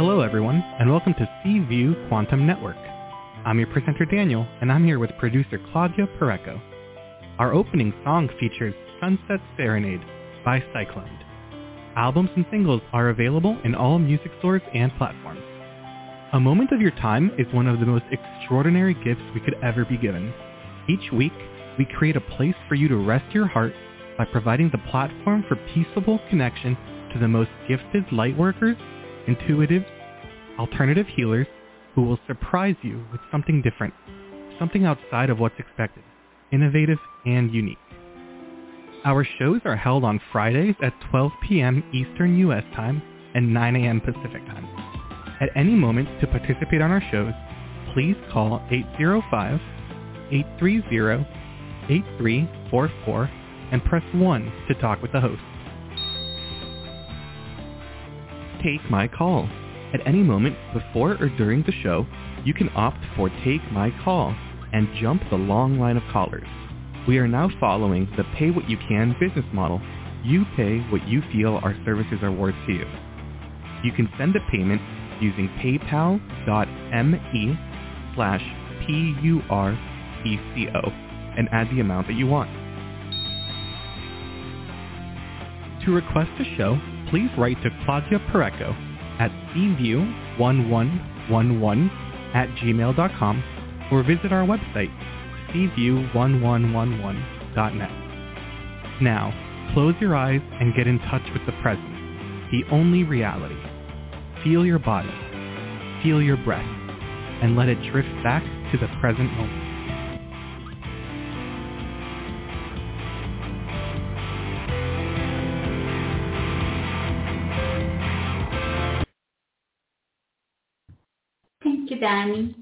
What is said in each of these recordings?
Hello everyone, and welcome to C View Quantum Network. I'm your presenter Daniel, and I'm here with producer Claudia Pureco. Our opening song features Sunset Serenade by Cyclone. Albums and singles are available in all music stores and platforms. A moment of your time is one of the most extraordinary gifts we could ever be given. Each week, we create a place for you to rest your heart by providing the platform for peaceable connection to the most gifted lightworkers, intuitives, alternative healers who will surprise you with something different, something outside of what's expected, innovative and unique. Our shows are held on Fridays at 12 p.m. Eastern U.S. Time and 9 a.m. Pacific Time. At any moment to participate on our shows, please call 805-830-8344 and press 1 to talk with the host. Take My Call. At any moment before or during the show, you can opt for Take My Call and jump the long line of callers. We are now following the pay what you can business model. You pay what you feel our services are worth to you. You can send a payment using paypal.me slash P-U-R-E-C-O and add the amount that you want. To request a show, please write to Claudia Pureco at cview1111 at gmail.com or visit our website, cview1111.net. Now, close your eyes and get in touch with the present, the only reality. Feel your body, feel your breath, and let it drift back to the present moment. And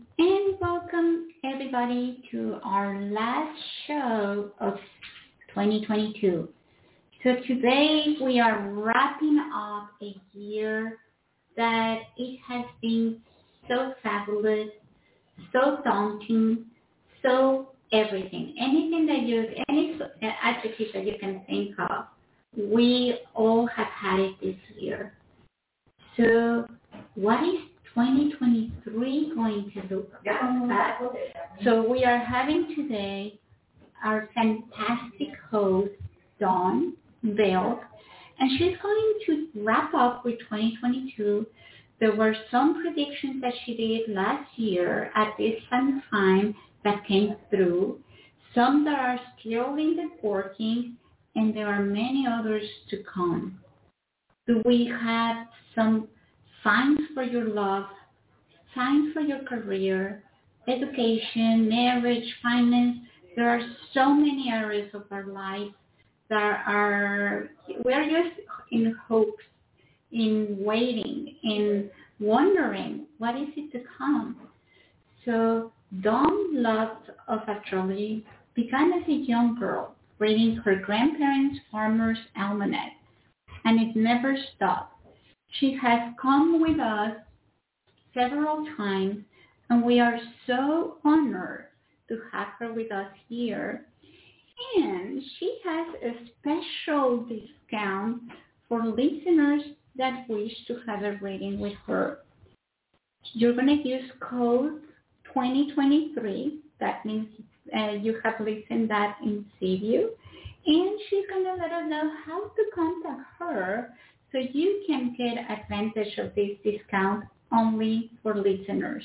welcome everybody to our last show of 2022. So today we are wrapping up a year that it has been so fabulous, so daunting, so everything. Anything that you, any adjective that you can think of, we all have had it this year. So what is 2023 going to look like? So we are having today our fantastic host, Dawn Belk, and she's going to wrap up with 2022. There were some predictions that she did last year at this time that came through, some that are still in the working, and there are many others to come. Do we have some signs for your love, signs for your career, education, marriage, finance. There are so many areas of our life that are, we're just in hopes, in waiting, in wondering what is it to come. So Dawn love of astrology began as a young girl reading her grandparents' farmer's almanac, and it never stopped. She has come with us several times, and we are so honored to have her with us here. And she has a special discount for listeners that wish to have a reading with her. You're going to use code 2023. That means uh, you have listened that in C View. And she's going to let us know how to contact her so you can get advantage of this discount only for listeners.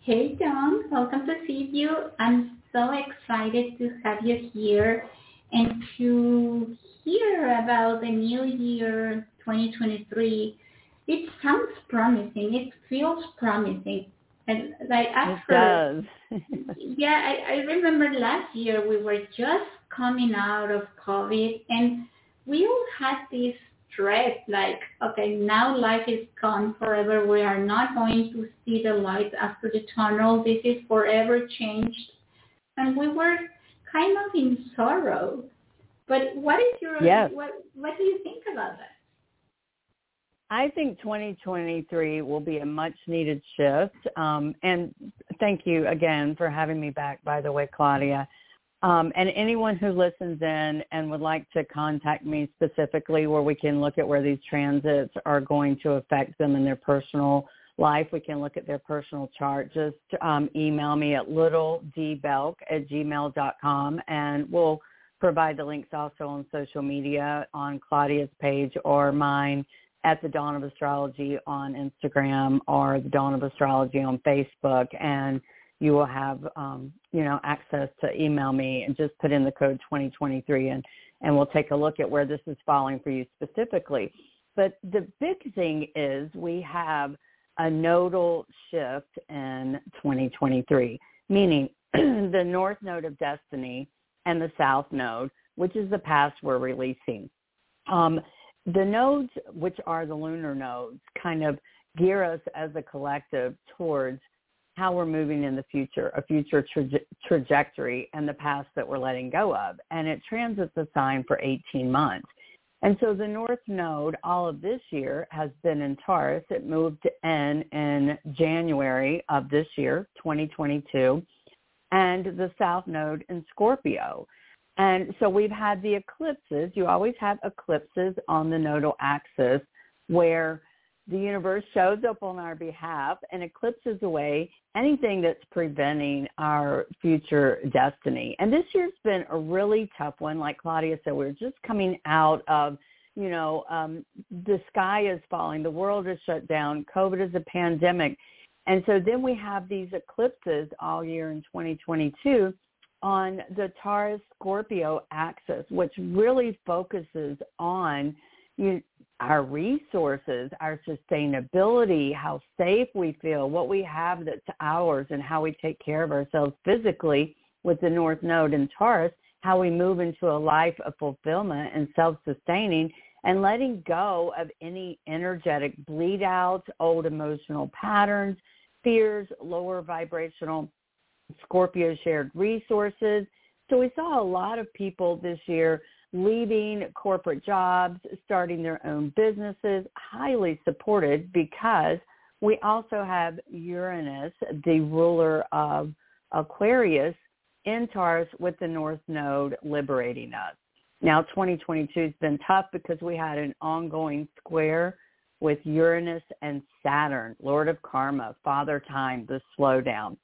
Hey Dawn, welcome to C View. I'm so excited to have you here and to hear about the new year 2023. It sounds promising. It feels promising. And like after, it does. yeah, I, I remember last year we were just coming out of COVID and we all had this dread like, okay, now life is gone forever. We are not going to see the light after the tunnel. This is forever changed. And we were kind of in sorrow. But what is your, yes. what, what do you think about that? I think 2023 will be a much needed shift. Um, and thank you again for having me back, by the way, Claudia. Um, and anyone who listens in and would like to contact me specifically where we can look at where these transits are going to affect them in their personal life, we can look at their personal chart. Just um, email me at littledbelk at gmail.com and we'll provide the links also on social media on Claudia's page or mine at the Dawn of Astrology on Instagram or the Dawn of Astrology on Facebook. And you will have, um, you know, access to email me and just put in the code 2023 and, and we'll take a look at where this is falling for you specifically. But the big thing is we have a nodal shift in 2023, meaning the north node of destiny and the south node, which is the past we're releasing. Um, the nodes, which are the lunar nodes, kind of gear us as a collective towards how we're moving in the future, a future traje- trajectory and the past that we're letting go of. And it transits a sign for 18 months. And so the North Node all of this year has been in Taurus. It moved in in January of this year, 2022, and the South Node in Scorpio. And so we've had the eclipses. You always have eclipses on the nodal axis where the universe shows up on our behalf and eclipses away anything that's preventing our future destiny. And this year's been a really tough one. Like Claudia said, we're just coming out of, you know, um, the sky is falling, the world is shut down, COVID is a pandemic. And so then we have these eclipses all year in 2022 on the Taurus Scorpio axis, which really focuses on you, our resources, our sustainability, how safe we feel, what we have that's ours, and how we take care of ourselves physically with the North Node in Taurus, how we move into a life of fulfillment and self-sustaining and letting go of any energetic bleed out, old emotional patterns, fears, lower vibrational Scorpio shared resources. So we saw a lot of people this year leaving corporate jobs, starting their own businesses, highly supported because we also have Uranus, the ruler of Aquarius, in Taurus with the North Node liberating us. Now 2022 has been tough because we had an ongoing square with Uranus and Saturn, Lord of Karma, Father Time, the slowdown.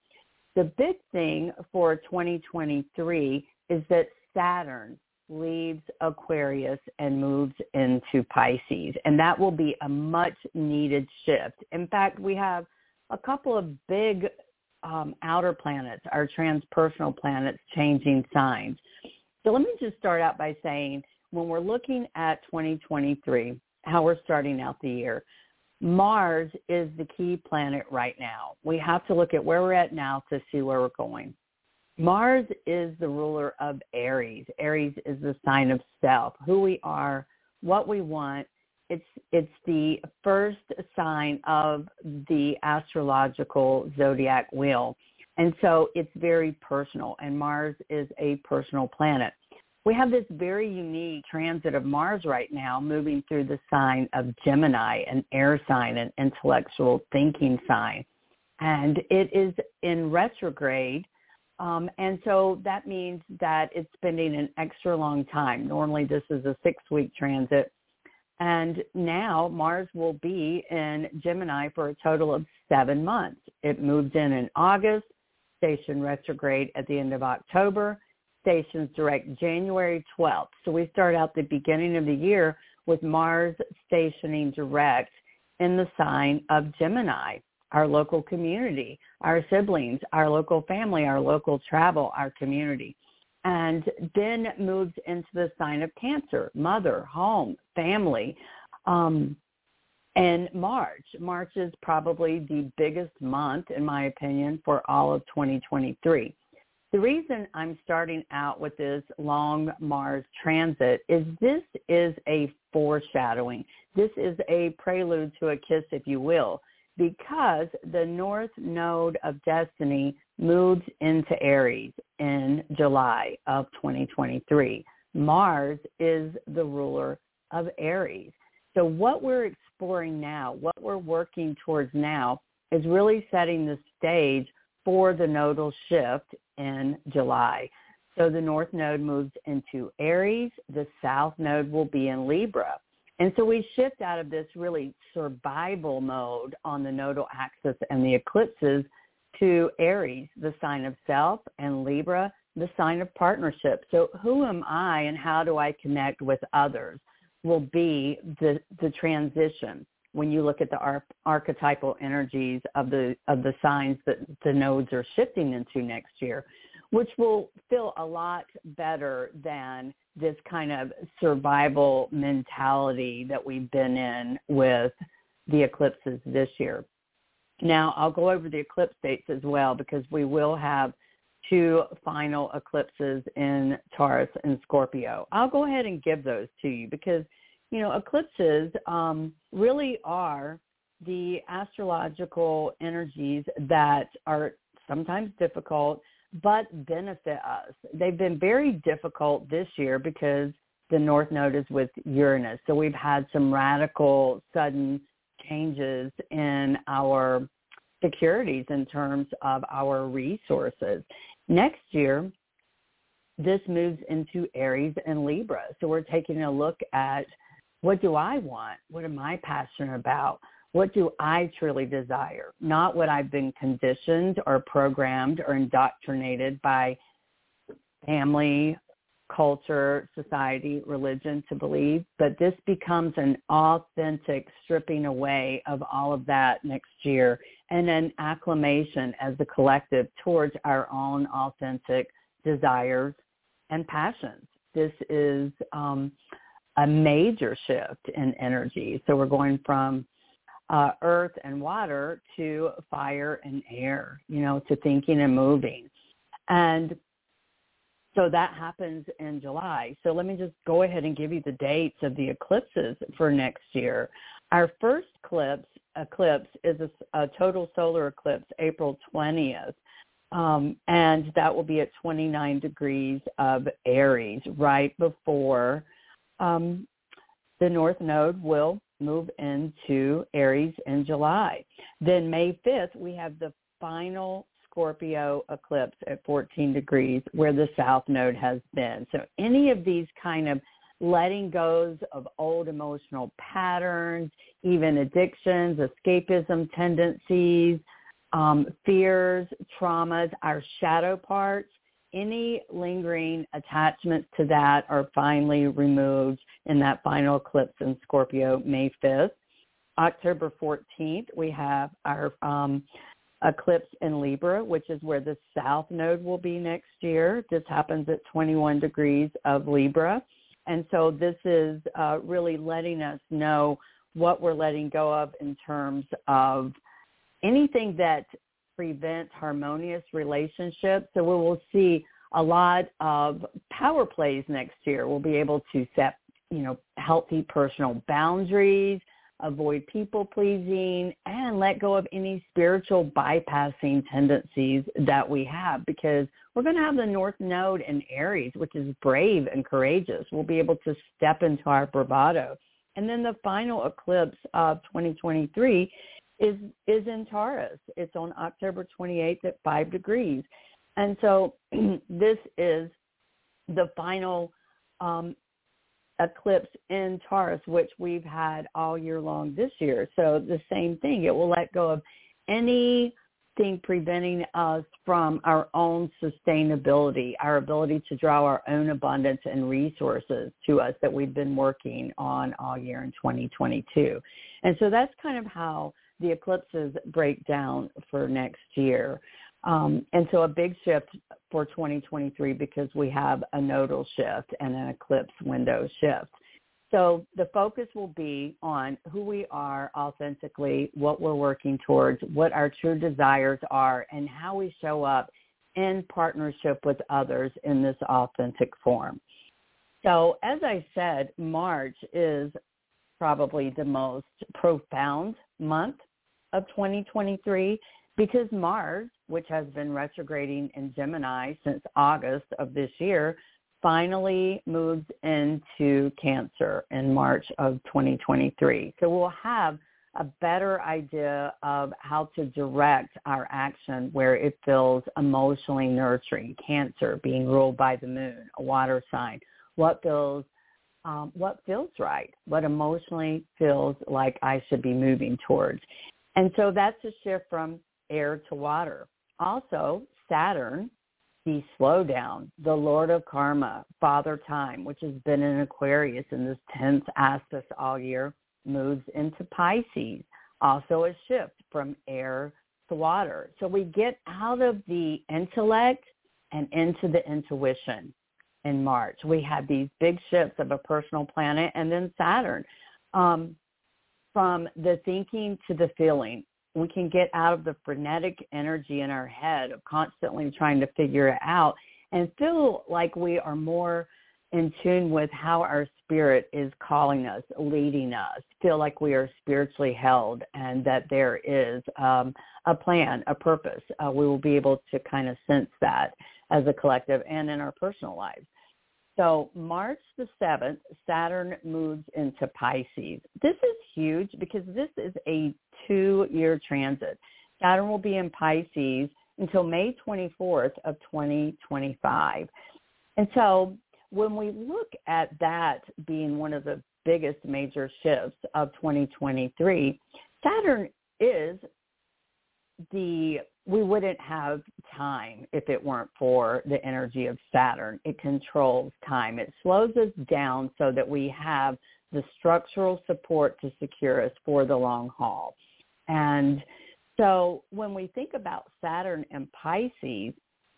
The big thing for 2023 is that Saturn leaves Aquarius and moves into Pisces. And that will be a much needed shift. In fact, we have a couple of big um, outer planets, our transpersonal planets, changing signs. So let me just start out by saying when we're looking at 2023, how we're starting out the year, Mars is the key planet right now. We have to look at where we're at now to see where we're going. Mars is the ruler of Aries. Aries is the sign of self, who we are, what we want. It's it's the first sign of the astrological zodiac wheel. And so it's very personal and Mars is a personal planet. We have this very unique transit of Mars right now moving through the sign of Gemini, an air sign, an intellectual thinking sign. And it is in retrograde um, and so that means that it's spending an extra long time. Normally this is a six-week transit. And now Mars will be in Gemini for a total of seven months. It moved in in August, station retrograde at the end of October, stations direct January 12th. So we start out the beginning of the year with Mars stationing direct in the sign of Gemini our local community, our siblings, our local family, our local travel, our community. And then moves into the sign of Cancer, mother, home, family. Um, and March. March is probably the biggest month, in my opinion, for all of 2023. The reason I'm starting out with this long Mars transit is this is a foreshadowing. This is a prelude to a kiss, if you will because the north node of destiny moves into Aries in July of 2023. Mars is the ruler of Aries. So what we're exploring now, what we're working towards now is really setting the stage for the nodal shift in July. So the north node moves into Aries. The south node will be in Libra. And so we shift out of this really survival mode on the nodal axis and the eclipses to Aries, the sign of self, and Libra, the sign of partnership. So who am I and how do I connect with others will be the, the transition when you look at the ar- archetypal energies of the of the signs that the nodes are shifting into next year, which will feel a lot better than this kind of survival mentality that we've been in with the eclipses this year. Now, I'll go over the eclipse dates as well because we will have two final eclipses in Taurus and Scorpio. I'll go ahead and give those to you because, you know, eclipses um, really are the astrological energies that are sometimes difficult but benefit us. They've been very difficult this year because the North Node is with Uranus. So we've had some radical, sudden changes in our securities in terms of our resources. Next year, this moves into Aries and Libra. So we're taking a look at what do I want? What am I passionate about? What do I truly desire? Not what I've been conditioned or programmed or indoctrinated by family, culture, society, religion to believe, but this becomes an authentic stripping away of all of that next year and an acclamation as a collective towards our own authentic desires and passions. This is um, a major shift in energy. So we're going from uh, earth and water to fire and air, you know, to thinking and moving. And so that happens in July. So let me just go ahead and give you the dates of the eclipses for next year. Our first eclipse, eclipse is a, a total solar eclipse, April 20th. Um, and that will be at 29 degrees of Aries, right before um, the North Node will move into Aries in July. Then May 5th, we have the final Scorpio eclipse at 14 degrees where the south node has been. So any of these kind of letting goes of old emotional patterns, even addictions, escapism tendencies, um, fears, traumas, our shadow parts, any lingering attachments to that are finally removed in that final eclipse in Scorpio May 5th. October 14th, we have our um, eclipse in Libra, which is where the south node will be next year. This happens at 21 degrees of Libra. And so this is uh, really letting us know what we're letting go of in terms of anything that prevents harmonious relationships. So we will see a lot of power plays next year. We'll be able to set, you know, healthy personal boundaries, avoid people pleasing, and let go of any spiritual bypassing tendencies that we have because we're going to have the North Node in Aries, which is brave and courageous. We'll be able to step into our bravado. And then the final eclipse of 2023 is is in Taurus. It's on October 28th at 5 degrees. And so this is the final um, eclipse in Taurus, which we've had all year long this year. So the same thing, it will let go of anything preventing us from our own sustainability, our ability to draw our own abundance and resources to us that we've been working on all year in 2022. And so that's kind of how the eclipses break down for next year. Um, and so a big shift for 2023 because we have a nodal shift and an eclipse window shift. So the focus will be on who we are authentically, what we're working towards, what our true desires are, and how we show up in partnership with others in this authentic form. So as I said, March is probably the most profound month of 2023 because Mars, which has been retrograding in Gemini since August of this year, finally moves into Cancer in March of 2023. So we'll have a better idea of how to direct our action where it feels emotionally nurturing. Cancer being ruled by the moon, a water sign. What feels um, what feels right, what emotionally feels like I should be moving towards. And so that's a shift from air to water. Also, Saturn, the slowdown, the Lord of Karma, Father Time, which has been in Aquarius in this 10th aspect all year, moves into Pisces, also a shift from air to water. So we get out of the intellect and into the intuition in March. We have these big shifts of a personal planet and then Saturn. Um, from the thinking to the feeling, we can get out of the frenetic energy in our head of constantly trying to figure it out and feel like we are more in tune with how our spirit is calling us, leading us, feel like we are spiritually held and that there is um, a plan, a purpose. Uh, we will be able to kind of sense that as a collective and in our personal lives. So March the 7th, Saturn moves into Pisces. This is huge because this is a two-year transit. Saturn will be in Pisces until May 24th of 2025. And so when we look at that being one of the biggest major shifts of 2023, Saturn is the we wouldn't have time if it weren't for the energy of Saturn. It controls time. It slows us down so that we have the structural support to secure us for the long haul. And so when we think about Saturn and Pisces,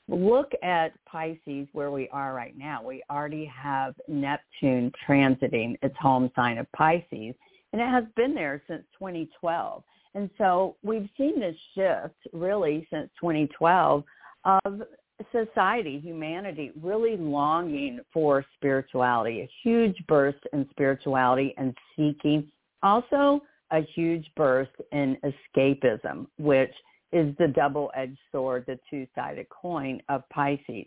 look at Pisces where we are right now. We already have Neptune transiting its home sign of Pisces, and it has been there since 2012. And so we've seen this shift really since 2012 of society, humanity really longing for spirituality, a huge burst in spirituality and seeking. Also a huge burst in escapism, which is the double-edged sword, the two-sided coin of Pisces.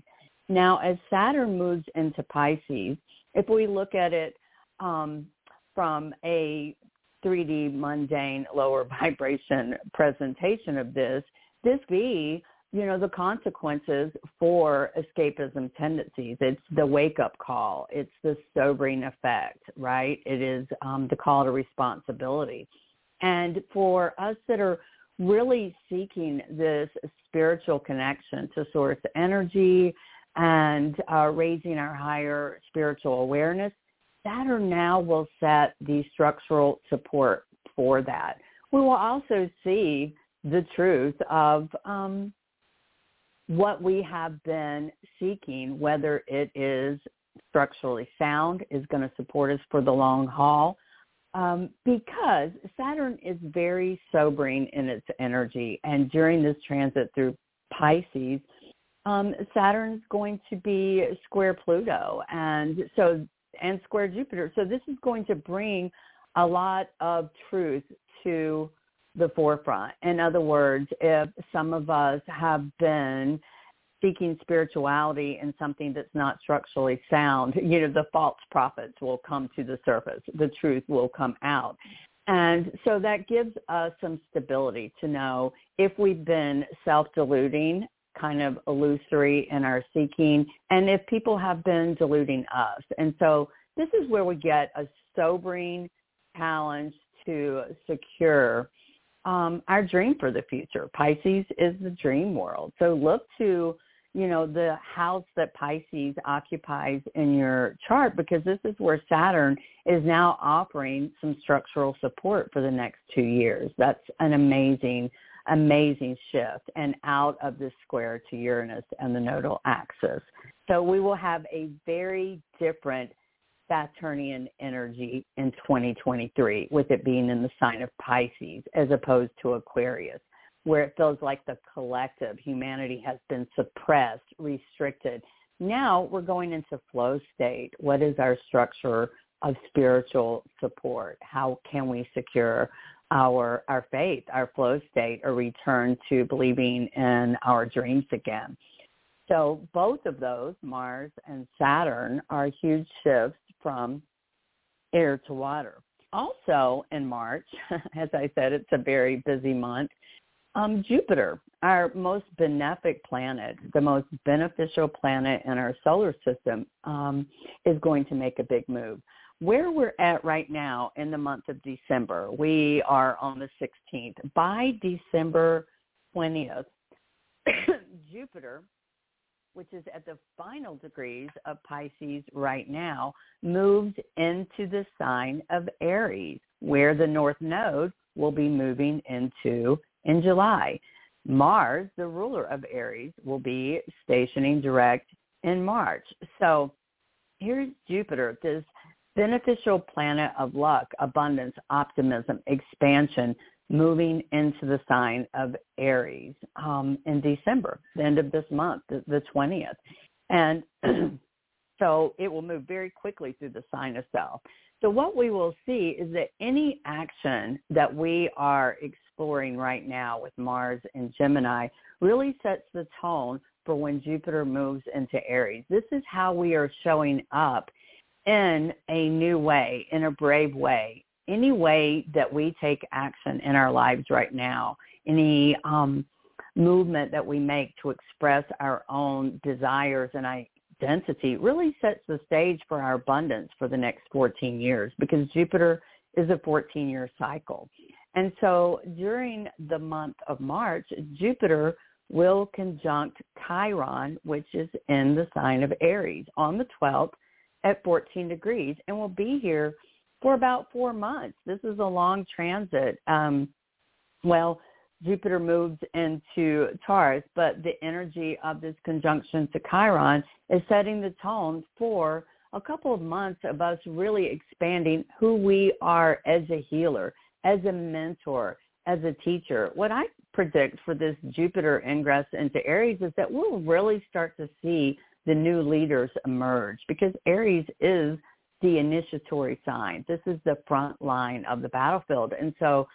Now, as Saturn moves into Pisces, if we look at it um, from a 3D mundane lower vibration presentation of this, this be, you know, the consequences for escapism tendencies. It's the wake up call. It's the sobering effect, right? It is um, the call to responsibility. And for us that are really seeking this spiritual connection to source energy and uh, raising our higher spiritual awareness, Saturn now will set the structural support for that. We will also see the truth of um, what we have been seeking, whether it is structurally sound, is going to support us for the long haul, um, because Saturn is very sobering in its energy. And during this transit through Pisces, um, Saturn is going to be square Pluto. And so and square Jupiter. So this is going to bring a lot of truth to the forefront. In other words, if some of us have been seeking spirituality in something that's not structurally sound, you know, the false prophets will come to the surface. The truth will come out. And so that gives us some stability to know if we've been self-deluding kind of illusory in our seeking and if people have been deluding us. And so this is where we get a sobering challenge to secure um, our dream for the future. Pisces is the dream world. So look to, you know, the house that Pisces occupies in your chart because this is where Saturn is now offering some structural support for the next two years. That's an amazing amazing shift and out of the square to Uranus and the nodal axis. So we will have a very different Saturnian energy in 2023 with it being in the sign of Pisces as opposed to Aquarius where it feels like the collective humanity has been suppressed, restricted. Now we're going into flow state. What is our structure of spiritual support? How can we secure our our faith, our flow state, a return to believing in our dreams again. So both of those, Mars and Saturn, are huge shifts from air to water. also in March, as I said, it's a very busy month. Um, Jupiter, our most benefic planet, the most beneficial planet in our solar system, um, is going to make a big move. Where we're at right now in the month of December, we are on the 16th. By December 20th, Jupiter which is at the final degrees of Pisces right now, moves into the sign of Aries, where the North Node will be moving into in July. Mars, the ruler of Aries, will be stationing direct in March. So here's Jupiter, this beneficial planet of luck, abundance, optimism, expansion, moving into the sign of Aries um, in December, the end of this month, the, the 20th. And so it will move very quickly through the sign of self. So what we will see is that any action that we are exploring right now with Mars and Gemini really sets the tone for when Jupiter moves into Aries. This is how we are showing up in a new way, in a brave way, any way that we take action in our lives right now, any um, movement that we make to express our own desires and identity really sets the stage for our abundance for the next 14 years because Jupiter is a 14-year cycle. And so during the month of March, Jupiter will conjunct Chiron, which is in the sign of Aries, on the 12th at 14 degrees and will be here for about four months. This is a long transit. Um, well, Jupiter moves into Taurus, but the energy of this conjunction to Chiron is setting the tone for a couple of months of us really expanding who we are as a healer, as a mentor, as a teacher. What I predict for this Jupiter ingress into Aries is that we'll really start to see the new leaders emerge because Aries is the initiatory sign. This is the front line of the battlefield. And so,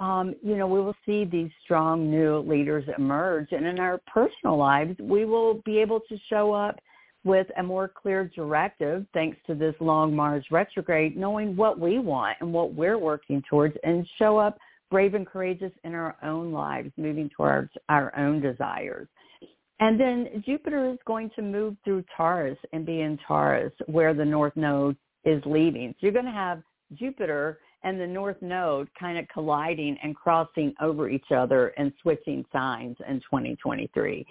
um, you know, we will see these strong new leaders emerge. And in our personal lives, we will be able to show up with a more clear directive thanks to this long Mars retrograde, knowing what we want and what we're working towards and show up brave and courageous in our own lives, moving towards our own desires. And then Jupiter is going to move through Taurus and be in Taurus where the North Node is leaving. So you're going to have Jupiter and the North Node kind of colliding and crossing over each other and switching signs in 2023.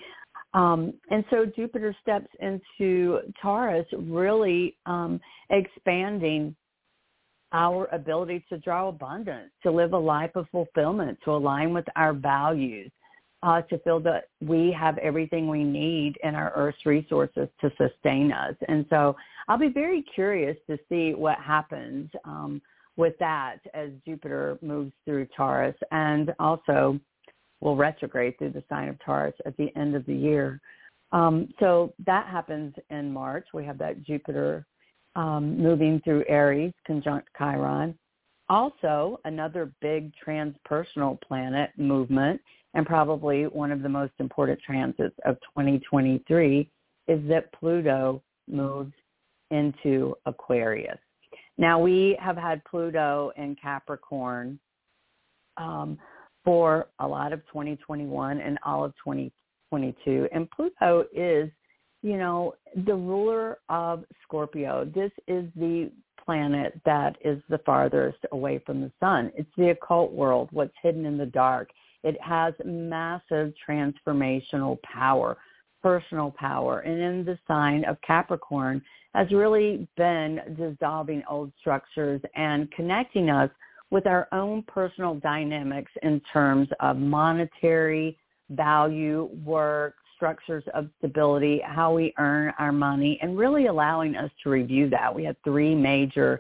Um, and so Jupiter steps into Taurus, really um, expanding our ability to draw abundance, to live a life of fulfillment, to align with our values, uh, to feel that we have everything we need in our Earth's resources to sustain us. And so I'll be very curious to see what happens um, with that as Jupiter moves through Taurus and also will retrograde through the sign of Taurus at the end of the year. Um, so that happens in March. We have that Jupiter um, moving through Aries, conjunct Chiron. Also, another big transpersonal planet movement and probably one of the most important transits of 2023 is that Pluto moves into Aquarius. Now we have had Pluto in Capricorn um, for a lot of 2021 and all of 2022, and Pluto is, you know, the ruler of Scorpio. This is the planet that is the farthest away from the sun. It's the occult world, what's hidden in the dark. It has massive transformational power, personal power. And in the sign of Capricorn has really been dissolving old structures and connecting us with our own personal dynamics in terms of monetary value, work, structures of stability, how we earn our money, and really allowing us to review that. We had three major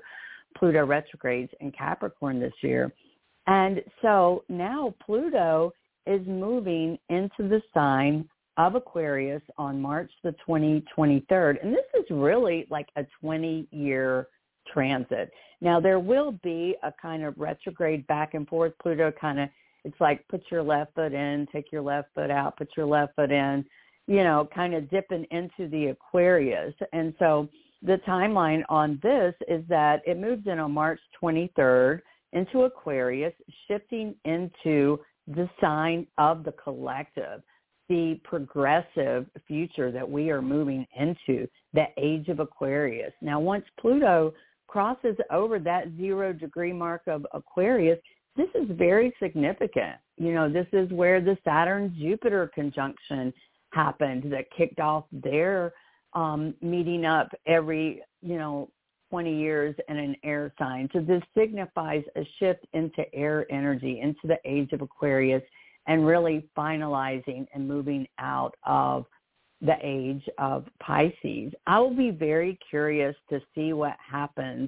Pluto retrogrades in Capricorn this year. And so now Pluto is moving into the sign of Aquarius on March the 2023rd. And this is really like a 20-year transit. Now there will be a kind of retrograde back and forth. Pluto kind of, it's like put your left foot in, take your left foot out, put your left foot in, you know, kind of dipping into the Aquarius. And so the timeline on this is that it moves in on March 23rd into Aquarius, shifting into the sign of the collective, the progressive future that we are moving into, the age of Aquarius. Now, once Pluto crosses over that zero degree mark of Aquarius, this is very significant. You know, this is where the Saturn Jupiter conjunction happened that kicked off their um, meeting up every, you know, 20 years and an air sign. So this signifies a shift into air energy, into the age of Aquarius, and really finalizing and moving out of the age of Pisces. I will be very curious to see what happens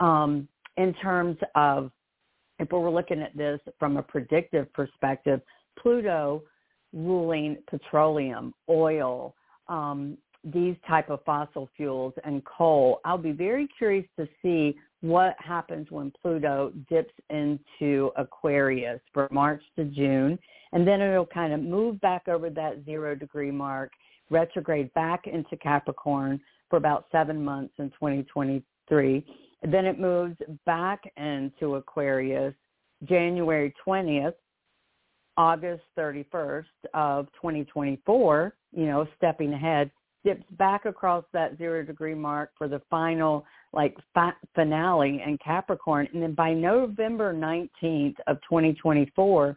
um, in terms of if we're looking at this from a predictive perspective, Pluto ruling petroleum, oil, um, these type of fossil fuels and coal. I'll be very curious to see what happens when Pluto dips into Aquarius for March to June, and then it'll kind of move back over that zero degree mark, retrograde back into Capricorn for about seven months in 2023. Then it moves back into Aquarius January 20th, August 31st of 2024, you know, stepping ahead dips back across that zero degree mark for the final like finale in Capricorn. And then by November 19th of 2024,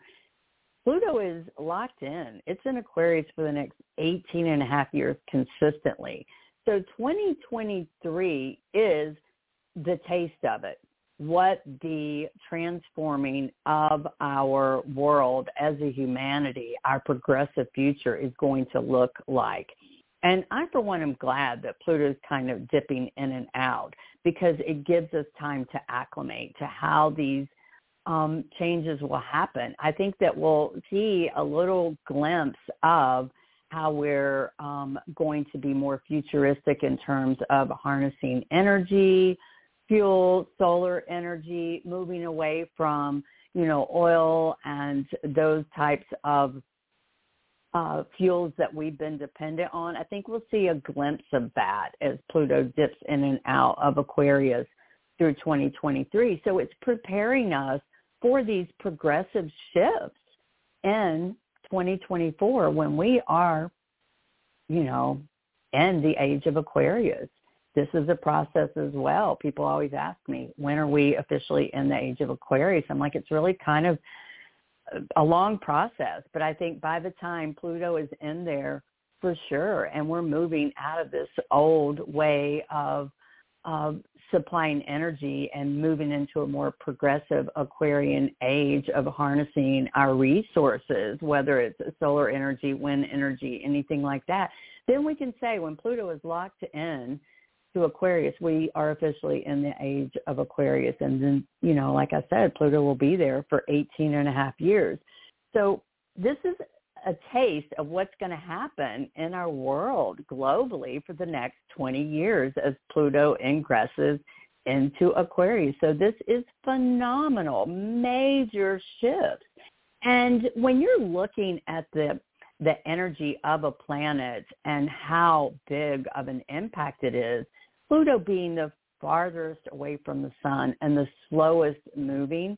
Pluto is locked in. It's in Aquarius for the next 18 and a half years consistently. So 2023 is the taste of it, what the transforming of our world as a humanity, our progressive future is going to look like. And I, for one, am glad that Pluto is kind of dipping in and out because it gives us time to acclimate to how these um, changes will happen. I think that we'll see a little glimpse of how we're um, going to be more futuristic in terms of harnessing energy, fuel, solar energy, moving away from, you know, oil and those types of uh, fuels that we've been dependent on. I think we'll see a glimpse of that as Pluto dips in and out of Aquarius through 2023. So it's preparing us for these progressive shifts in 2024 when we are, you know, in the age of Aquarius. This is a process as well. People always ask me, when are we officially in the age of Aquarius? I'm like, it's really kind of a long process, but I think by the time Pluto is in there, for sure, and we're moving out of this old way of of supplying energy and moving into a more progressive Aquarian age of harnessing our resources, whether it's solar energy, wind energy, anything like that, then we can say when Pluto is locked in to Aquarius, we are officially in the age of Aquarius. And then, you know, like I said, Pluto will be there for 18 and a half years. So this is a taste of what's going to happen in our world globally for the next 20 years as Pluto ingresses into Aquarius. So this is phenomenal, major shifts. And when you're looking at the the energy of a planet and how big of an impact it is, Pluto being the farthest away from the sun and the slowest moving,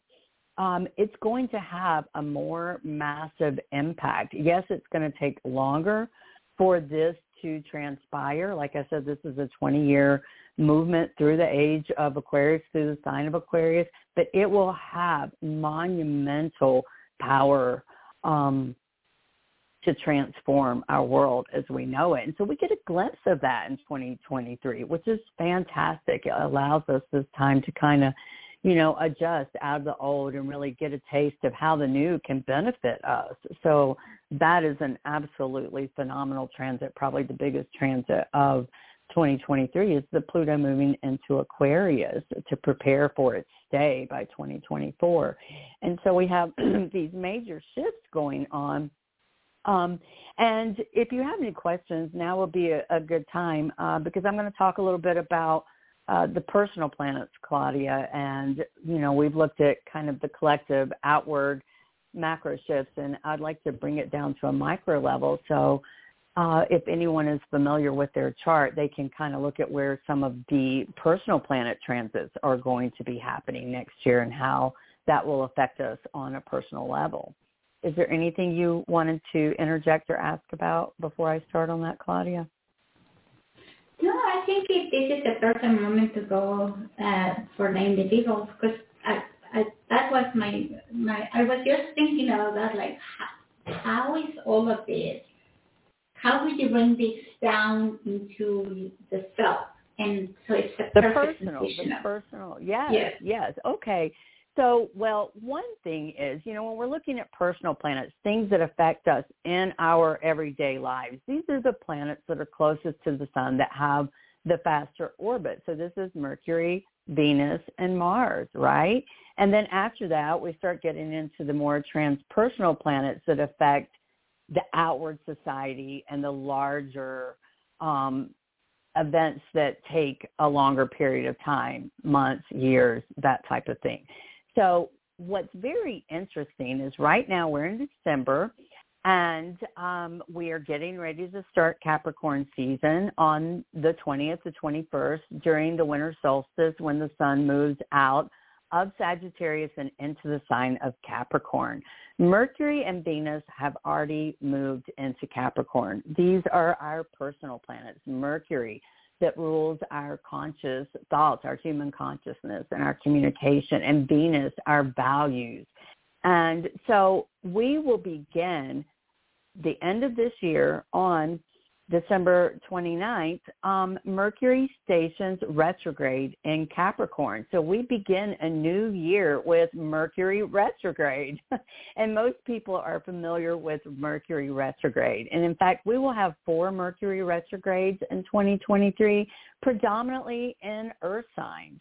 um, it's going to have a more massive impact. Yes, it's going to take longer for this to transpire. Like I said, this is a 20-year movement through the age of Aquarius, through the sign of Aquarius, but it will have monumental power um, to transform our world as we know it. And so we get a glimpse of that in 2023, which is fantastic. It allows us this time to kind of, you know, adjust out of the old and really get a taste of how the new can benefit us. So that is an absolutely phenomenal transit, probably the biggest transit of 2023 is the Pluto moving into Aquarius to prepare for its stay by 2024. And so we have these major shifts going on um, and if you have any questions, now would be a, a good time uh, because I'm going to talk a little bit about uh, the personal planets, Claudia. And, you know, we've looked at kind of the collective outward macro shifts, and I'd like to bring it down to a micro level. So uh, if anyone is familiar with their chart, they can kind of look at where some of the personal planet transits are going to be happening next year and how that will affect us on a personal level. Is there anything you wanted to interject or ask about before I start on that, Claudia? No, I think it, this is the perfect moment to go uh, for the individuals because I, I, that was my, my, I was just thinking about that, like how, how is all of this, how would you bring this down into the self? And so it's the personal, the personal. Yes, yes, yes. Okay. So, well, one thing is, you know, when we're looking at personal planets, things that affect us in our everyday lives, these are the planets that are closest to the sun that have the faster orbit. So this is Mercury, Venus, and Mars, right? And then after that, we start getting into the more transpersonal planets that affect the outward society and the larger um, events that take a longer period of time, months, years, that type of thing. So what's very interesting is right now we're in December and um, we are getting ready to start Capricorn season on the 20th to 21st during the winter solstice when the sun moves out of Sagittarius and into the sign of Capricorn. Mercury and Venus have already moved into Capricorn. These are our personal planets. Mercury that rules our conscious thoughts, our human consciousness and our communication, and Venus, our values. And so we will begin the end of this year on December 29th, um, Mercury stations retrograde in Capricorn. So we begin a new year with Mercury retrograde. and most people are familiar with Mercury retrograde. And in fact, we will have four Mercury retrogrades in 2023, predominantly in earth signs.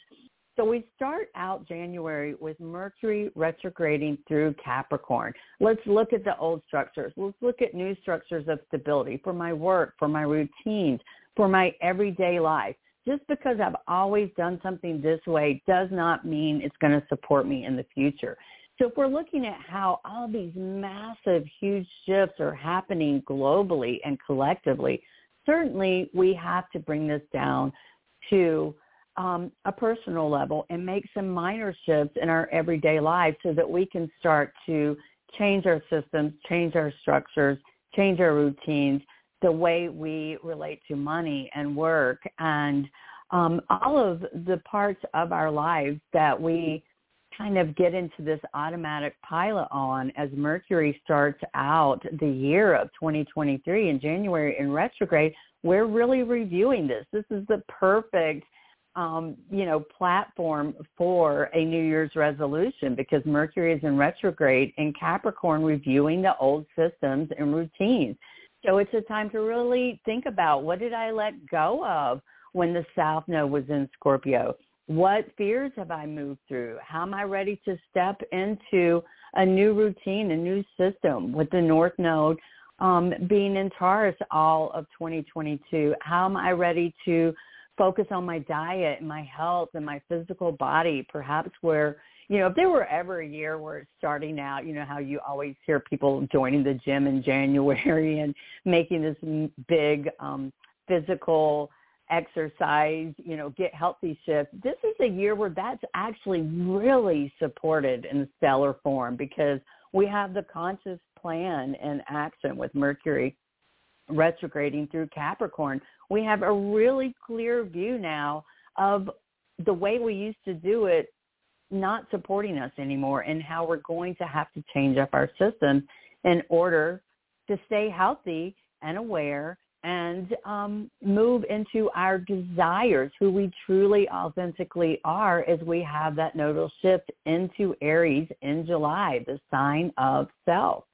So we start out January with Mercury retrograding through Capricorn. Let's look at the old structures. Let's look at new structures of stability for my work, for my routines, for my everyday life. Just because I've always done something this way does not mean it's going to support me in the future. So if we're looking at how all these massive, huge shifts are happening globally and collectively, certainly we have to bring this down to um, a personal level and make some minor shifts in our everyday life so that we can start to change our systems, change our structures, change our routines, the way we relate to money and work and um, all of the parts of our lives that we kind of get into this automatic pilot on as Mercury starts out the year of 2023 in January in retrograde, we're really reviewing this. This is the perfect um, you know, platform for a New Year's resolution because Mercury is in retrograde in Capricorn reviewing the old systems and routines. So it's a time to really think about what did I let go of when the South Node was in Scorpio? What fears have I moved through? How am I ready to step into a new routine, a new system with the North Node um, being in Taurus all of 2022? How am I ready to focus on my diet and my health and my physical body, perhaps where, you know, if there were ever a year where it's starting out, you know, how you always hear people joining the gym in January and making this big um, physical exercise, you know, get healthy shift. This is a year where that's actually really supported in stellar form because we have the conscious plan in action with Mercury retrograding through Capricorn, we have a really clear view now of the way we used to do it not supporting us anymore and how we're going to have to change up our system in order to stay healthy and aware and um, move into our desires, who we truly authentically are as we have that nodal shift into Aries in July, the sign of self.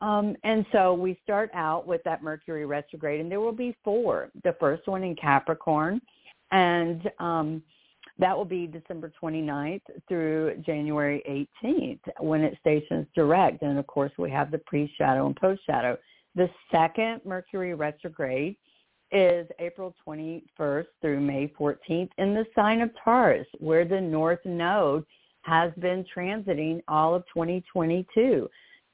Um, and so we start out with that Mercury retrograde, and there will be four. The first one in Capricorn, and um, that will be December 29th through January 18th when it stations direct. And of course, we have the pre-shadow and post-shadow. The second Mercury retrograde is April 21st through May 14th in the sign of Taurus, where the North Node has been transiting all of 2022.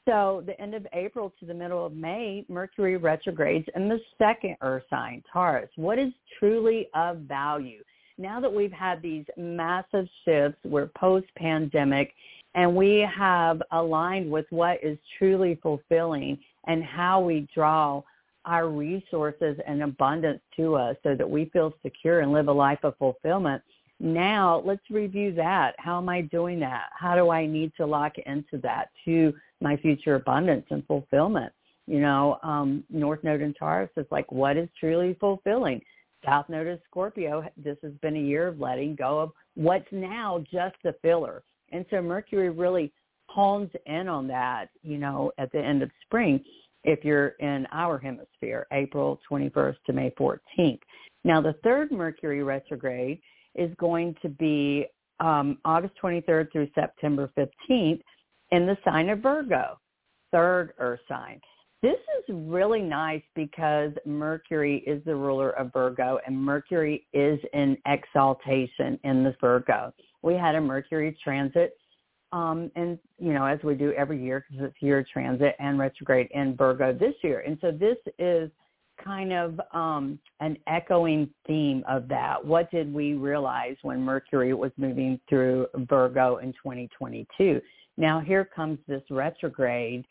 So the end of April to the middle of May, Mercury retrogrades in the second earth sign, Taurus. What is truly of value? Now that we've had these massive shifts, we're post-pandemic, and we have aligned with what is truly fulfilling and how we draw our resources and abundance to us so that we feel secure and live a life of fulfillment. Now let's review that. How am I doing that? How do I need to lock into that to my future abundance and fulfillment? You know, um, North Node in Taurus is like, what is truly fulfilling? South Node is Scorpio. This has been a year of letting go of what's now just the filler. And so Mercury really hones in on that, you know, at the end of spring if you're in our hemisphere, April 21st to May 14th. Now, the third Mercury retrograde is going to be um, August 23rd through September 15th in the sign of Virgo, third earth sign. This is really nice because Mercury is the ruler of Virgo and Mercury is in exaltation in the Virgo. We had a Mercury transit um, and you know, as we do every year because it's year transit and retrograde in Virgo this year. And so this is kind of um, an echoing theme of that. What did we realize when Mercury was moving through Virgo in 2022? Now here comes this retrograde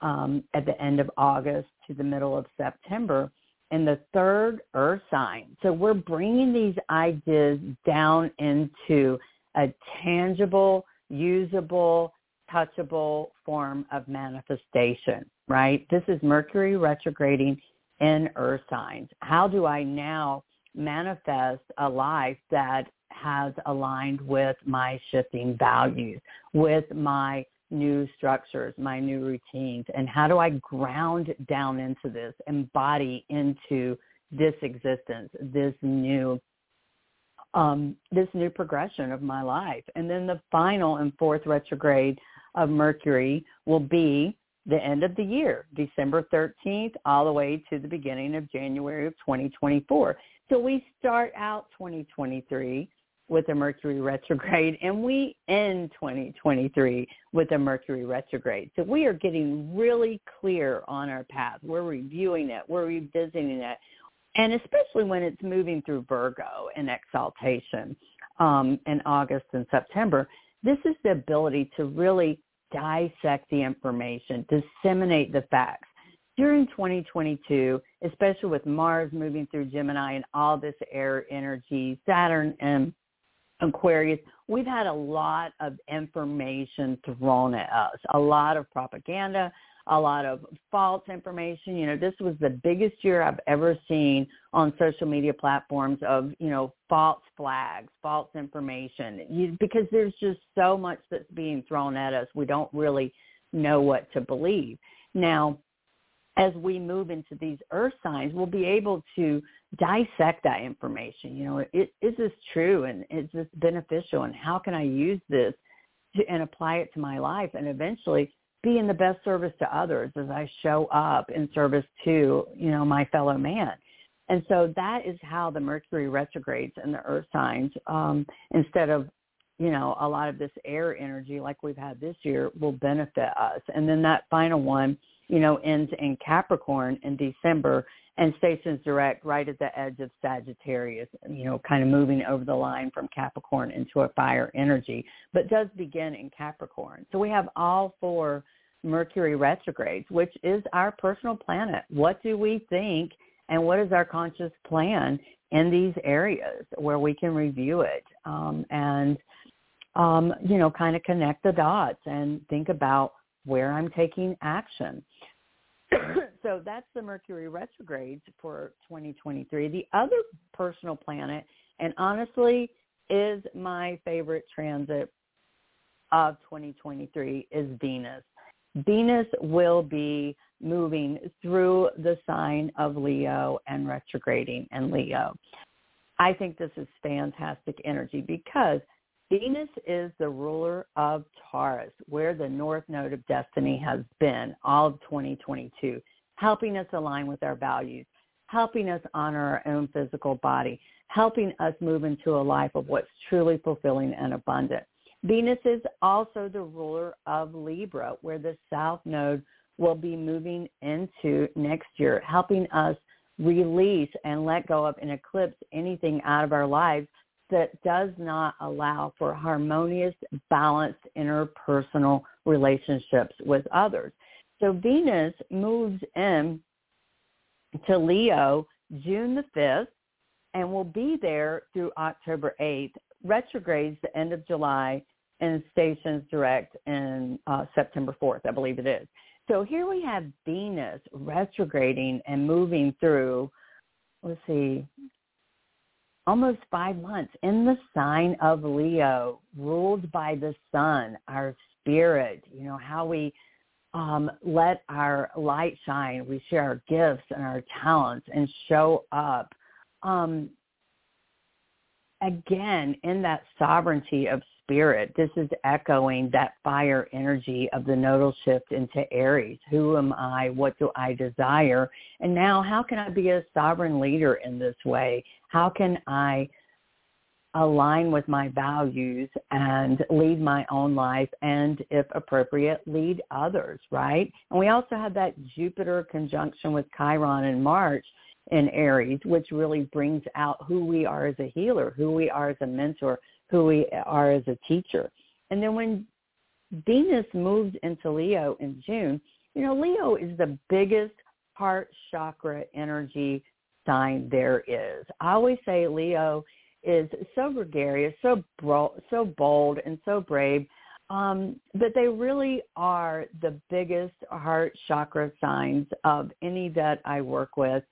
um, at the end of August to the middle of September in the third earth sign. So we're bringing these ideas down into a tangible usable, touchable form of manifestation, right? This is Mercury retrograding in earth signs. How do I now manifest a life that has aligned with my shifting values, with my new structures, my new routines, and how do I ground down into this, embody into this existence, this new um, this new progression of my life. And then the final and fourth retrograde of Mercury will be the end of the year, December 13th, all the way to the beginning of January of 2024. So we start out 2023 with a Mercury retrograde and we end 2023 with a Mercury retrograde. So we are getting really clear on our path. We're reviewing it. We're revisiting it and especially when it's moving through Virgo in exaltation um, in August and September, this is the ability to really dissect the information, disseminate the facts. During 2022, especially with Mars moving through Gemini and all this air energy, Saturn and Aquarius, we've had a lot of information thrown at us, a lot of propaganda, a lot of false information. You know, this was the biggest year I've ever seen on social media platforms of, you know, false flags, false information, you, because there's just so much that's being thrown at us. We don't really know what to believe. Now, as we move into these earth signs, we'll be able to dissect that information. You know, is this true and is this beneficial and how can I use this to, and apply it to my life and eventually be in the best service to others as I show up in service to, you know, my fellow man. And so that is how the Mercury retrogrades and the earth signs, um, instead of, you know, a lot of this air energy like we've had this year will benefit us. And then that final one, you know, ends in Capricorn in December and stations direct right at the edge of Sagittarius, you know, kind of moving over the line from Capricorn into a fire energy, but does begin in Capricorn. So we have all four Mercury retrogrades, which is our personal planet. What do we think and what is our conscious plan in these areas where we can review it um, and, um, you know, kind of connect the dots and think about where I'm taking action. so that's the Mercury retrogrades for 2023. The other personal planet, and honestly, is my favorite transit of 2023 is Venus. Venus will be moving through the sign of Leo and retrograding in Leo. I think this is fantastic energy because Venus is the ruler of Taurus, where the North Node of Destiny has been all of 2022, helping us align with our values, helping us honor our own physical body, helping us move into a life of what's truly fulfilling and abundant. Venus is also the ruler of Libra, where the South Node will be moving into next year, helping us release and let go of and eclipse anything out of our lives that does not allow for harmonious, balanced interpersonal relationships with others. So Venus moves in to Leo June the 5th and will be there through October 8th, retrogrades the end of July, and stations direct in uh, September 4th, I believe it is. So here we have Venus retrograding and moving through, let's see, almost five months in the sign of Leo, ruled by the sun, our spirit, you know, how we um, let our light shine. We share our gifts and our talents and show up. Um, again, in that sovereignty of spirit, this is echoing that fire energy of the nodal shift into Aries. Who am I? What do I desire? And now how can I be a sovereign leader in this way? How can I align with my values and lead my own life and if appropriate lead others right? And we also have that jupiter conjunction with chiron in march in aries which really brings out who we are as a healer who we are as a mentor who we are as a teacher. And then when venus moves into leo in june you know leo is the biggest heart chakra energy sign there is. I always say leo is so gregarious, so bro- so bold, and so brave. Um, but they really are the biggest heart chakra signs of any that I work with.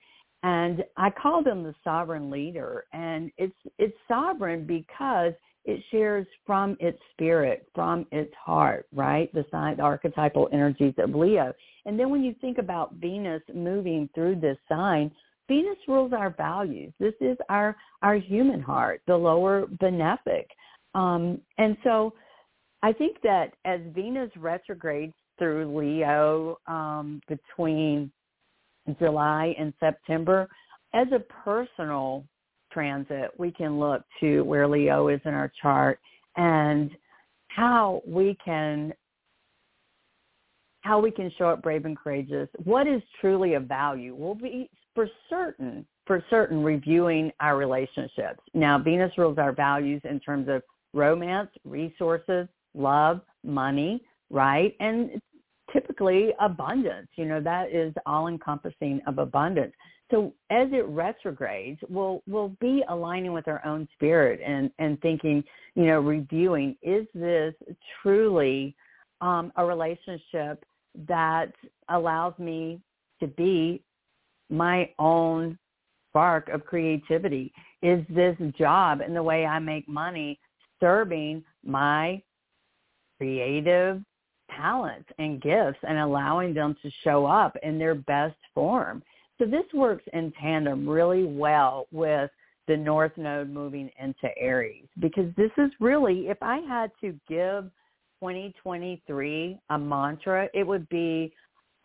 And I call them the sovereign leader. And it's it's sovereign because it shares from its spirit, from its heart, right? The sign, the archetypal energies of Leo. And then when you think about Venus moving through this sign, Venus rules our values. This is our our human heart, the lower benefic. Um, and so I think that as Venus retrogrades through Leo um, between July and September, as a personal transit, we can look to where Leo is in our chart and how we can how we can show up brave and courageous. What is truly of value? We'll be for certain, for certain reviewing our relationships. Now, Venus rules our values in terms of romance, resources, love, money, right? And typically abundance. You know, that is all encompassing of abundance. So as it retrogrades, we'll we'll be aligning with our own spirit and and thinking, you know, reviewing is this truly um, a relationship that allows me to be my own spark of creativity? Is this job and the way I make money serving my creative talents and gifts and allowing them to show up in their best form? So this works in tandem really well with the North Node moving into Aries because this is really, if I had to give 2023 a mantra, it would be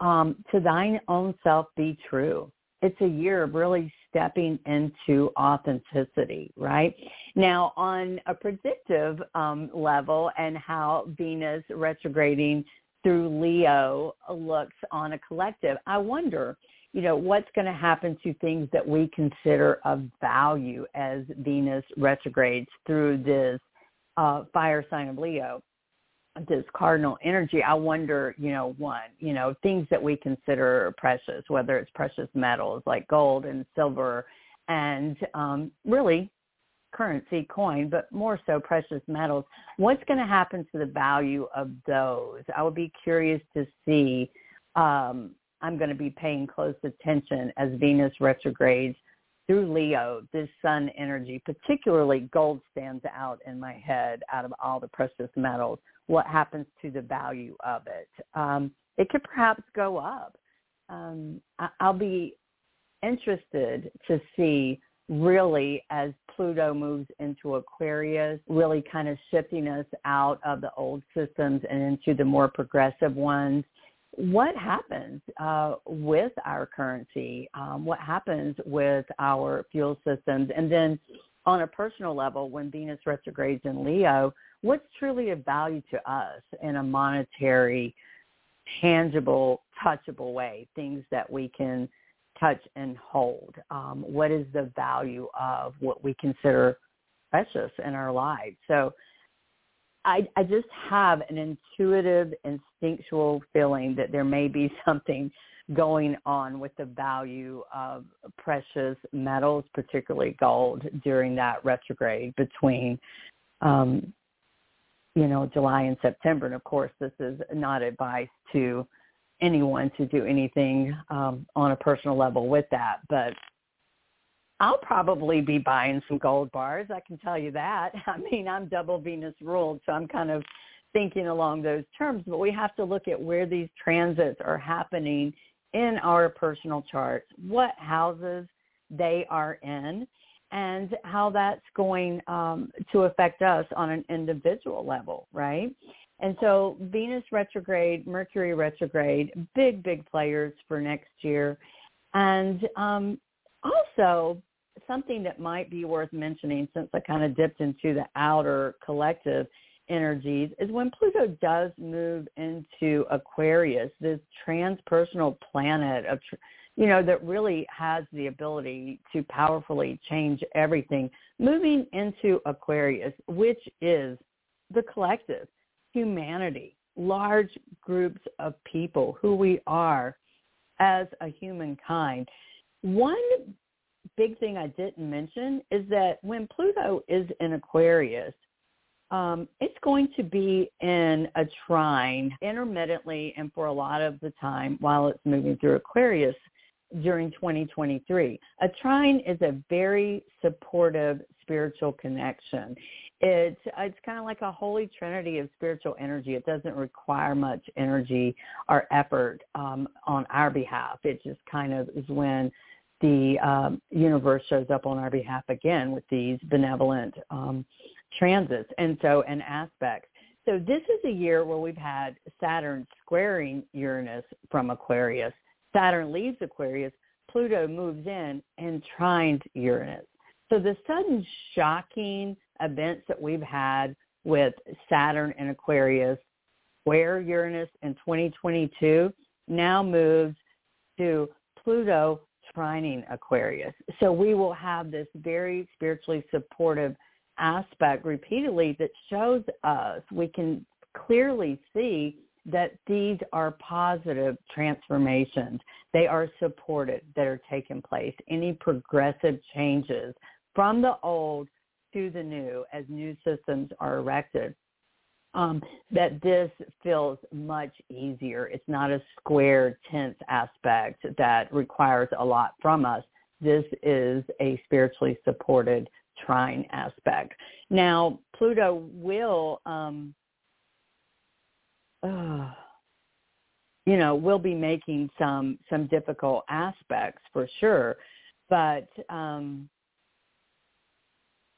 um, to thine own self be true. It's a year of really stepping into authenticity, right? Now, on a predictive um, level and how Venus retrograding through Leo looks on a collective, I wonder, you know, what's going to happen to things that we consider of value as Venus retrogrades through this uh, fire sign of Leo this cardinal energy, I wonder, you know, one, you know, things that we consider precious, whether it's precious metals like gold and silver and um, really currency, coin, but more so precious metals. What's going to happen to the value of those? I would be curious to see. Um, I'm going to be paying close attention as Venus retrogrades through Leo, this sun energy, particularly gold stands out in my head out of all the precious metals what happens to the value of it. Um, it could perhaps go up. Um, I, I'll be interested to see really as Pluto moves into Aquarius, really kind of shifting us out of the old systems and into the more progressive ones. What happens uh, with our currency? Um, what happens with our fuel systems? And then on a personal level, when Venus retrogrades in Leo, what's truly of value to us in a monetary, tangible, touchable way, things that we can touch and hold. Um, what is the value of what we consider precious in our lives? So I, I just have an intuitive, instinctual feeling that there may be something going on with the value of precious metals, particularly gold, during that retrograde between, um, you know, July and September. And of course, this is not advice to anyone to do anything um, on a personal level with that, but I'll probably be buying some gold bars. I can tell you that. I mean, I'm double Venus ruled, so I'm kind of thinking along those terms. But we have to look at where these transits are happening in our personal charts, what houses they are in, and how that's going um, to affect us on an individual level, right? And so Venus retrograde, Mercury retrograde, big, big players for next year. And um, also something that might be worth mentioning since I kind of dipped into the outer collective energies is when Pluto does move into Aquarius, this transpersonal planet of, you know, that really has the ability to powerfully change everything, moving into Aquarius, which is the collective, humanity, large groups of people, who we are as a humankind. One big thing I didn't mention is that when Pluto is in Aquarius, um, it's going to be in a trine intermittently and for a lot of the time while it's moving through Aquarius during 2023. A trine is a very supportive spiritual connection. It's it's kind of like a holy trinity of spiritual energy. It doesn't require much energy or effort um, on our behalf. It just kind of is when the um, universe shows up on our behalf again with these benevolent um, transits and so and aspects. So this is a year where we've had Saturn squaring Uranus from Aquarius. Saturn leaves Aquarius, Pluto moves in and trines Uranus. So the sudden shocking events that we've had with Saturn and Aquarius, where Uranus in 2022 now moves to Pluto trining Aquarius. So we will have this very spiritually supportive aspect repeatedly that shows us we can clearly see that these are positive transformations. They are supported that are taking place. Any progressive changes from the old to the new as new systems are erected. Um, that this feels much easier. It's not a square, tense aspect that requires a lot from us. This is a spiritually supported trine aspect. Now, Pluto will, um, uh, you know, we'll be making some some difficult aspects for sure, but um,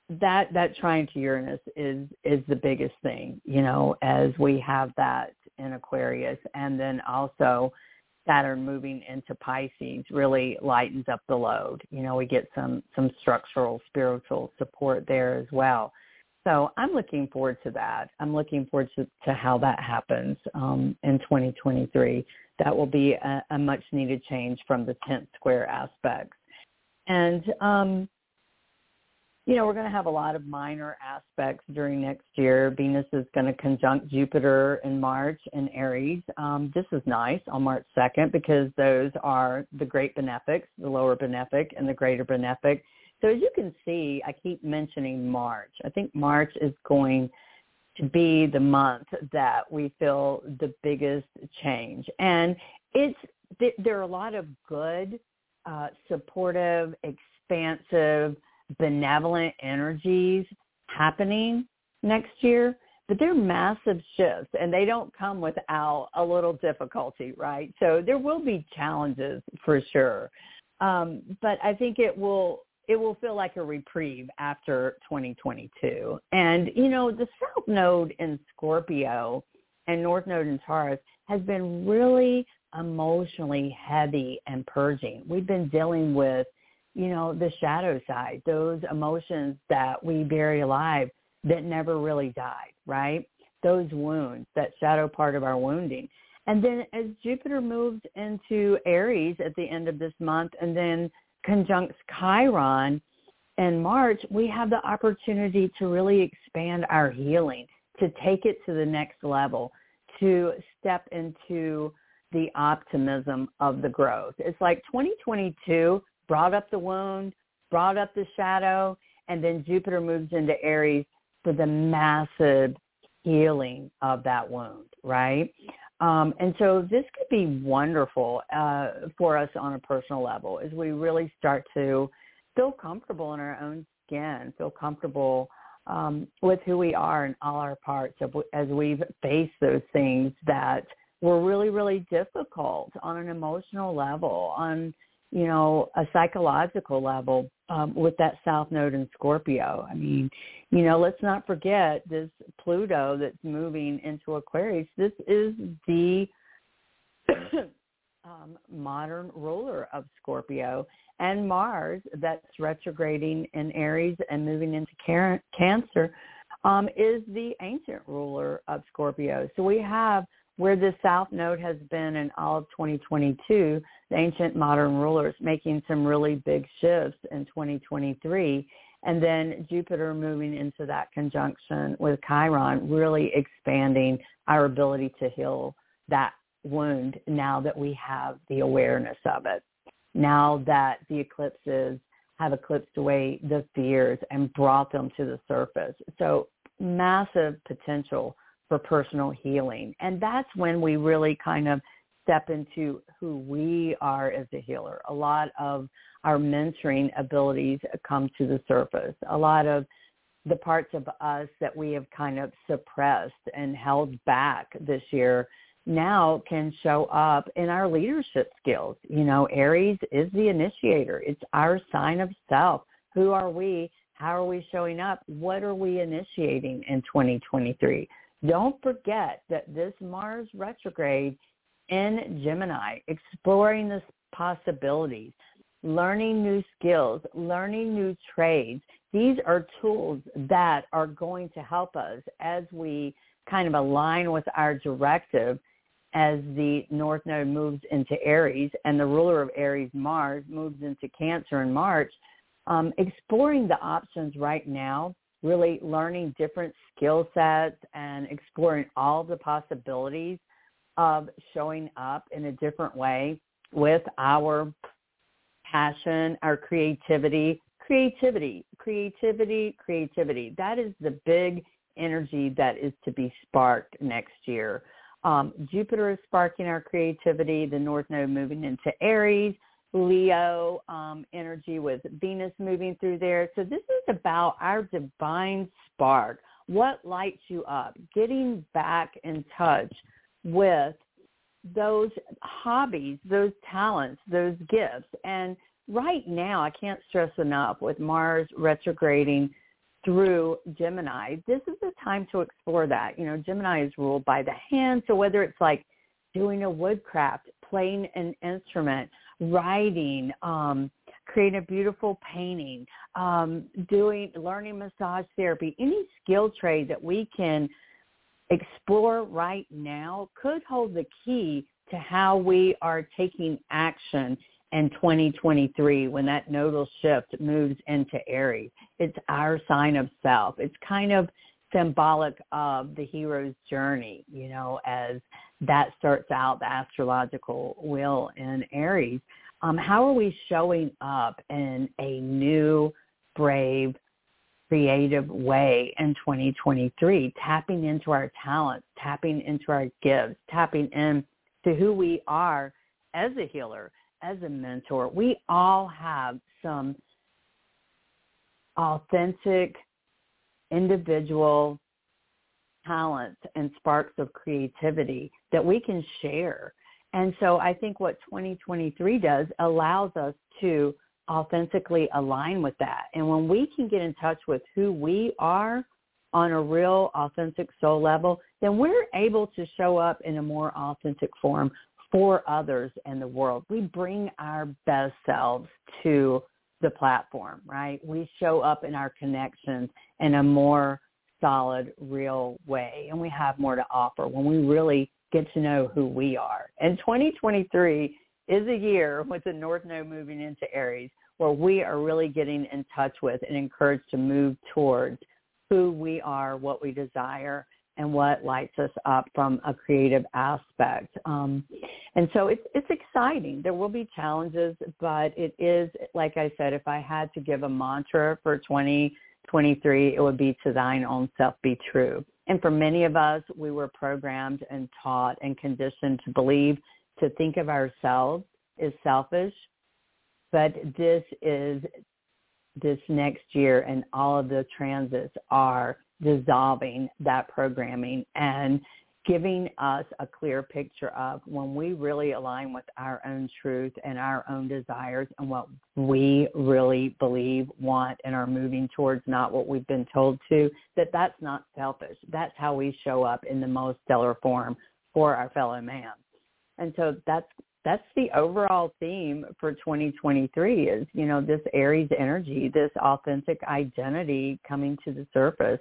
that that trine to Uranus is is the biggest thing, you know, as we have that in Aquarius, and then also Saturn moving into Pisces really lightens up the load. You know, we get some some structural spiritual support there as well. So I'm looking forward to that. I'm looking forward to, to how that happens um, in 2023. That will be a, a much needed change from the 10th square aspects. And um, you know, we're going to have a lot of minor aspects during next year. Venus is going to conjunct Jupiter in March in Aries. Um, this is nice on March 2nd because those are the great benefics, the lower benefic and the greater benefic. So as you can see, I keep mentioning March. I think March is going to be the month that we feel the biggest change. And it's there are a lot of good, uh, supportive, expansive, benevolent energies happening next year, but they're massive shifts and they don't come without a little difficulty, right? So there will be challenges for sure. Um, but I think it will it will feel like a reprieve after 2022. And you know, the South Node in Scorpio and North Node in Taurus has been really emotionally heavy and purging. We've been dealing with you know, the shadow side, those emotions that we bury alive that never really died. right? Those wounds, that shadow part of our wounding. And then as Jupiter moves into Aries at the end of this month and then conjuncts Chiron in March, we have the opportunity to really expand our healing, to take it to the next level, to step into the optimism of the growth. It's like 2022 brought up the wound, brought up the shadow, and then Jupiter moves into Aries for the massive healing of that wound, right? Um, and so this could be wonderful uh, for us on a personal level as we really start to feel comfortable in our own skin, feel comfortable um, with who we are in all our parts of, as we've faced those things that were really, really difficult on an emotional level, on you know, a psychological level um, with that South Node in Scorpio. I mean, you know, let's not forget this Pluto that's moving into Aquarius. This is the um, modern ruler of Scorpio. And Mars, that's retrograding in Aries and moving into car- Cancer, um, is the ancient ruler of Scorpio. So we have where the South Node has been in all of 2022, the ancient modern rulers making some really big shifts in 2023. And then Jupiter moving into that conjunction with Chiron, really expanding our ability to heal that wound now that we have the awareness of it. Now that the eclipses have eclipsed away the fears and brought them to the surface. So massive potential for personal healing. And that's when we really kind of step into who we are as a healer. A lot of our mentoring abilities come to the surface. A lot of the parts of us that we have kind of suppressed and held back this year now can show up in our leadership skills. You know, Aries is the initiator. It's our sign of self. Who are we? How are we showing up? What are we initiating in 2023? Don't forget that this Mars retrograde in Gemini, exploring the possibilities, learning new skills, learning new trades. These are tools that are going to help us as we kind of align with our directive as the North Node moves into Aries and the ruler of Aries, Mars, moves into Cancer in March. Um, exploring the options right now really learning different skill sets and exploring all the possibilities of showing up in a different way with our passion, our creativity, creativity, creativity, creativity. That is the big energy that is to be sparked next year. Um, Jupiter is sparking our creativity, the North Node moving into Aries. Leo um, energy with Venus moving through there. So this is about our divine spark. What lights you up? Getting back in touch with those hobbies, those talents, those gifts. And right now, I can't stress enough with Mars retrograding through Gemini, this is the time to explore that. You know, Gemini is ruled by the hand. So whether it's like doing a woodcraft, playing an instrument, writing, um, creating a beautiful painting, um, doing learning massage therapy, any skill trade that we can explore right now could hold the key to how we are taking action in 2023 when that nodal shift moves into Aries. It's our sign of self. It's kind of symbolic of the hero's journey, you know, as that starts out the astrological wheel in Aries. Um, how are we showing up in a new, brave, creative way in 2023, tapping into our talents, tapping into our gifts, tapping into who we are as a healer, as a mentor. We all have some authentic individual talents and sparks of creativity that we can share. And so I think what 2023 does allows us to authentically align with that. And when we can get in touch with who we are on a real authentic soul level, then we're able to show up in a more authentic form for others and the world. We bring our best selves to the platform, right? We show up in our connections in a more solid, real way. And we have more to offer when we really get to know who we are. And 2023 is a year with the North Node moving into Aries where we are really getting in touch with and encouraged to move towards who we are, what we desire, and what lights us up from a creative aspect. Um, and so it's it's exciting. There will be challenges, but it is like I said. If I had to give a mantra for 2023, it would be to thine own self be true. And for many of us, we were programmed and taught and conditioned to believe to think of ourselves as selfish. But this is this next year, and all of the transits are dissolving that programming and giving us a clear picture of when we really align with our own truth and our own desires and what we really believe, want, and are moving towards, not what we've been told to, that that's not selfish. That's how we show up in the most stellar form for our fellow man. And so that's that's the overall theme for 2023 is, you know, this Aries energy, this authentic identity coming to the surface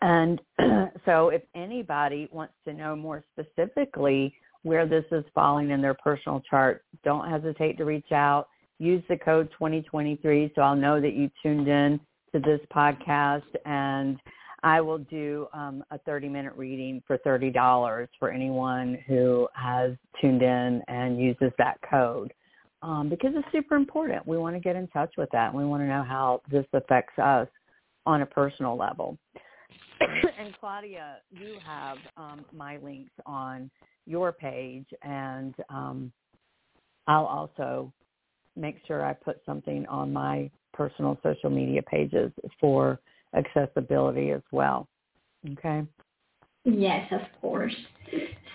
and so if anybody wants to know more specifically where this is falling in their personal chart, don't hesitate to reach out. Use the code 2023 so I'll know that you tuned in to this podcast and I will do um, a 30-minute reading for $30 for anyone who has tuned in and uses that code um, because it's super important. We want to get in touch with that and we want to know how this affects us on a personal level. and Claudia, you have um, my links on your page, and um, I'll also make sure I put something on my personal social media pages for accessibility as well. Okay. Yes, of course.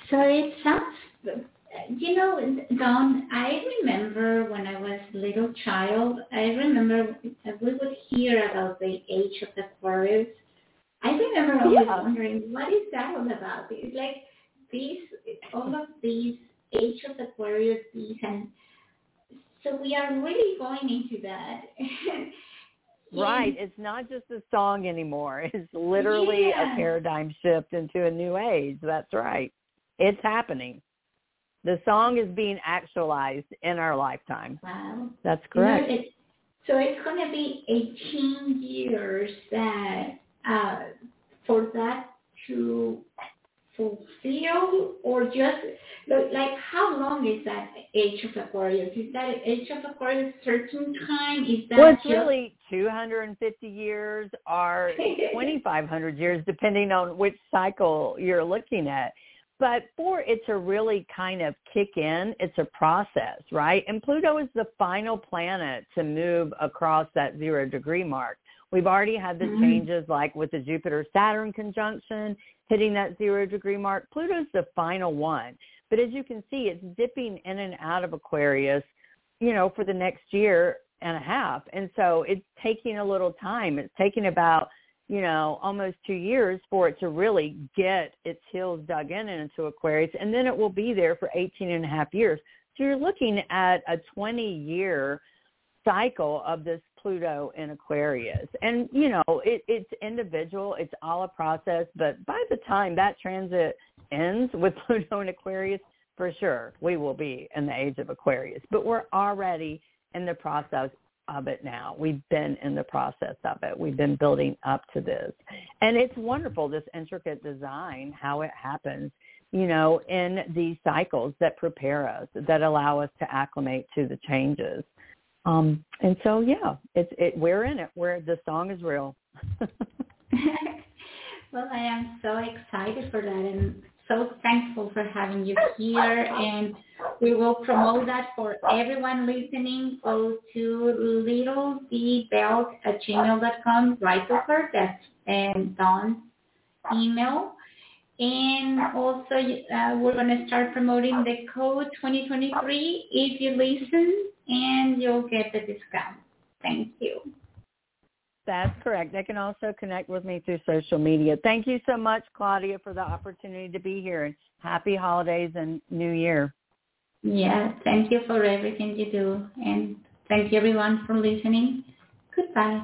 So it sounds, you know, Dawn, I remember when I was a little child, I remember we would hear about the age of Aquarius I remember always yeah. wondering what is that all about? It's like these, all of these age of Aquarius, these, and so we are really going into that. right. It's not just a song anymore. It's literally yeah. a paradigm shift into a new age. That's right. It's happening. The song is being actualized in our lifetime. Wow. That's correct. You know, so it's going to be 18 years that uh, for that to fulfill or just like how long is that age of Aquarius? Is that age of Aquarius certain time? Is that well, it's really 250 years or 2,500 years, depending on which cycle you're looking at. But for it to really kind of kick in, it's a process, right? And Pluto is the final planet to move across that zero degree mark. We've already had the mm-hmm. changes like with the Jupiter-Saturn conjunction hitting that zero degree mark. Pluto's the final one. But as you can see, it's dipping in and out of Aquarius, you know, for the next year and a half. And so it's taking a little time. It's taking about, you know, almost two years for it to really get its heels dug in into Aquarius. And then it will be there for 18 and a half years. So you're looking at a 20 year cycle of this Pluto in Aquarius. And, you know, it, it's individual. It's all a process. But by the time that transit ends with Pluto in Aquarius, for sure, we will be in the age of Aquarius. But we're already in the process of it now. We've been in the process of it. We've been building up to this. And it's wonderful, this intricate design, how it happens, you know, in these cycles that prepare us, that allow us to acclimate to the changes. Um, and so yeah, it's it we're in it. Where the song is real. well, I am so excited for that and so thankful for having you here and we will promote that for everyone listening. Go to littlebelt at gmail.com, write to her, that's and Dawn's email. And also, uh, we're going to start promoting the code 2023 if you listen and you'll get the discount. Thank you. That's correct. They can also connect with me through social media. Thank you so much, Claudia, for the opportunity to be here. And happy holidays and New Year. Yeah, thank you for everything you do. And thank you everyone for listening. Goodbye.